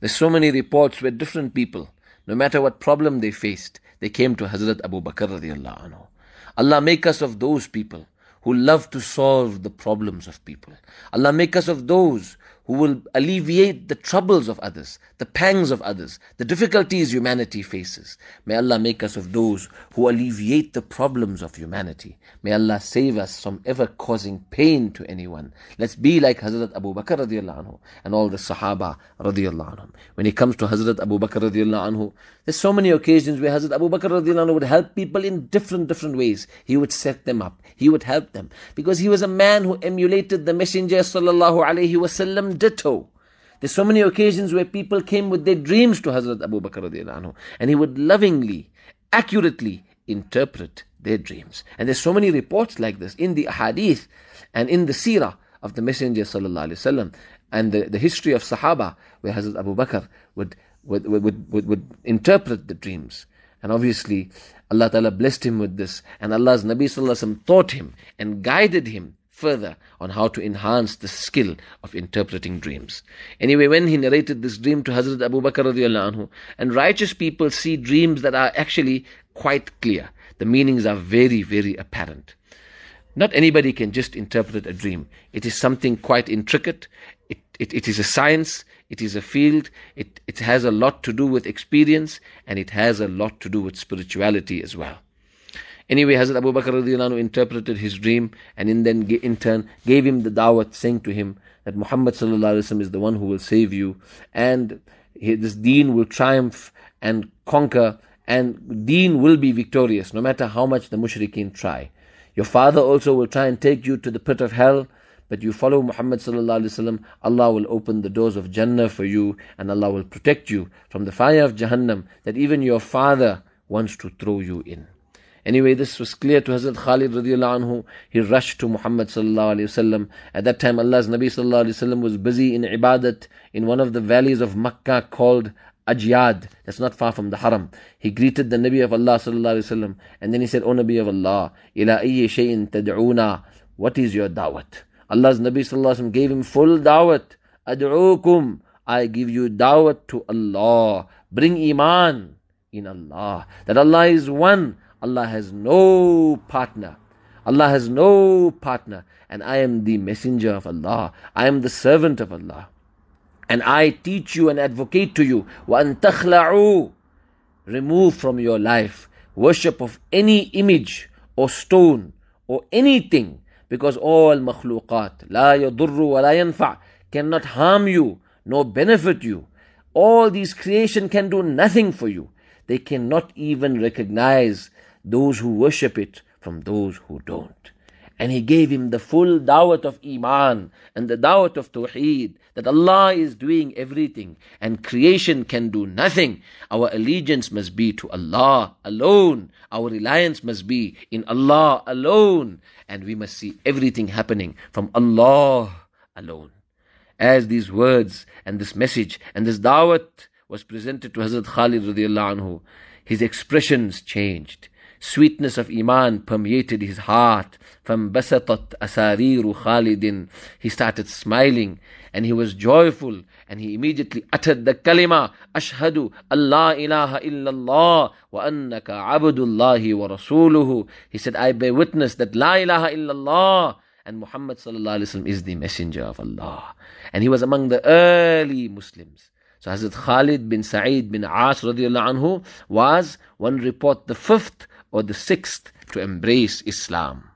There's so many reports where different people, no matter what problem they faced, they came to Hazrat Abu Bakr radiallahu anhu. Allah make us of those people who love to solve the problems of people. Allah make us of those who will alleviate the troubles of others, the pangs of others, the difficulties humanity faces. May Allah make us of those who alleviate the problems of humanity. May Allah save us from ever causing pain to anyone. Let's be like Hazrat Abu Bakr radiallahu anhu and all the Sahaba anhu. When it comes to Hazrat Abu Bakr radiallahu anhu, there's so many occasions where Hazrat Abu Bakr radiallahu anhu would help people in different, different ways. He would set them up. He would help them. Because he was a man who emulated the Messenger sallallahu ditto. There's so many occasions where people came with their dreams to Hazrat Abu Bakr anhu, and he would lovingly, accurately interpret their dreams. And there's so many reports like this in the hadith and in the seerah of the Messenger wasallam and the, the history of Sahaba where Hazrat Abu Bakr would, would, would, would, would interpret the dreams. And obviously, Allah Ta'ala blessed him with this, and Allah's Nabi Sallallahu taught him and guided him further on how to enhance the skill of interpreting dreams. Anyway, when he narrated this dream to Hazrat Abu Bakr anhu, and righteous people see dreams that are actually quite clear. The meanings are very, very apparent. Not anybody can just interpret a dream. It is something quite intricate. It, it, it is a science. It is a field. It, it has a lot to do with experience and it has a lot to do with spirituality as well. Anyway, Hazrat Abu Bakr radiallahu interpreted his dream and in then in turn gave him the dawat saying to him that Muhammad sallallahu is the one who will save you and this deen will triumph and conquer and deen will be victorious no matter how much the mushrikeen try. Your father also will try and take you to the pit of hell but you follow Muhammad sallallahu alaihi wasallam, Allah will open the doors of Jannah for you, and Allah will protect you from the fire of Jahannam that even your father wants to throw you in. Anyway, this was clear to Hazrat Khalid radiallahu anhu. He rushed to Muhammad sallallahu alayhi wasallam. At that time, Allah's Nabi sallallahu alayhi wasallam was busy in ibadat in one of the valleys of Makkah called Ajyad. That's not far from the Haram. He greeted the Nabi of Allah sallallahu alayhi wasallam, and then he said, "O Nabi of Allah, ila ayyi shay'in tad'una? What is your da'wat?" Allah's Nabi sallallahu alayhi wasallam gave him full da'wat. Ad'ukum. I give you da'wat to Allah. Bring iman in Allah. That Allah is one. Allah has no partner. Allah has no partner. And I am the messenger of Allah. I am the servant of Allah. And I teach you and advocate to you. وَأَن تَخْلَعُوا Remove from your life worship of any image or stone or anything because all makhluqat la yadurru wa la yanfa' cannot harm you nor benefit you. All these creation can do nothing for you. They cannot even recognize those who worship it from those who don't. And he gave him the full dawat of Iman and the dawat of Tawheed that Allah is doing everything and creation can do nothing. Our allegiance must be to Allah alone. Our reliance must be in Allah alone. And we must see everything happening from Allah alone. As these words and this message and this dawat was presented to Hazrat Khalid radiallahu anhu, his expressions changed. Sweetness of Iman permeated his heart. From basatat asariru Khalidin. He started smiling and he was joyful and he immediately uttered the kalima Ashhadu Allah ilaha illallah wa annaka abdullahi wa rasuluhu. He said, I bear witness that La ilaha illallah and Muhammad sallallahu alaihi wasallam is the messenger of Allah. And he was among the early Muslims. So Hazrat Khalid bin Sa'id bin As radiallahu anhu was, one report, the fifth or the sixth to embrace Islam.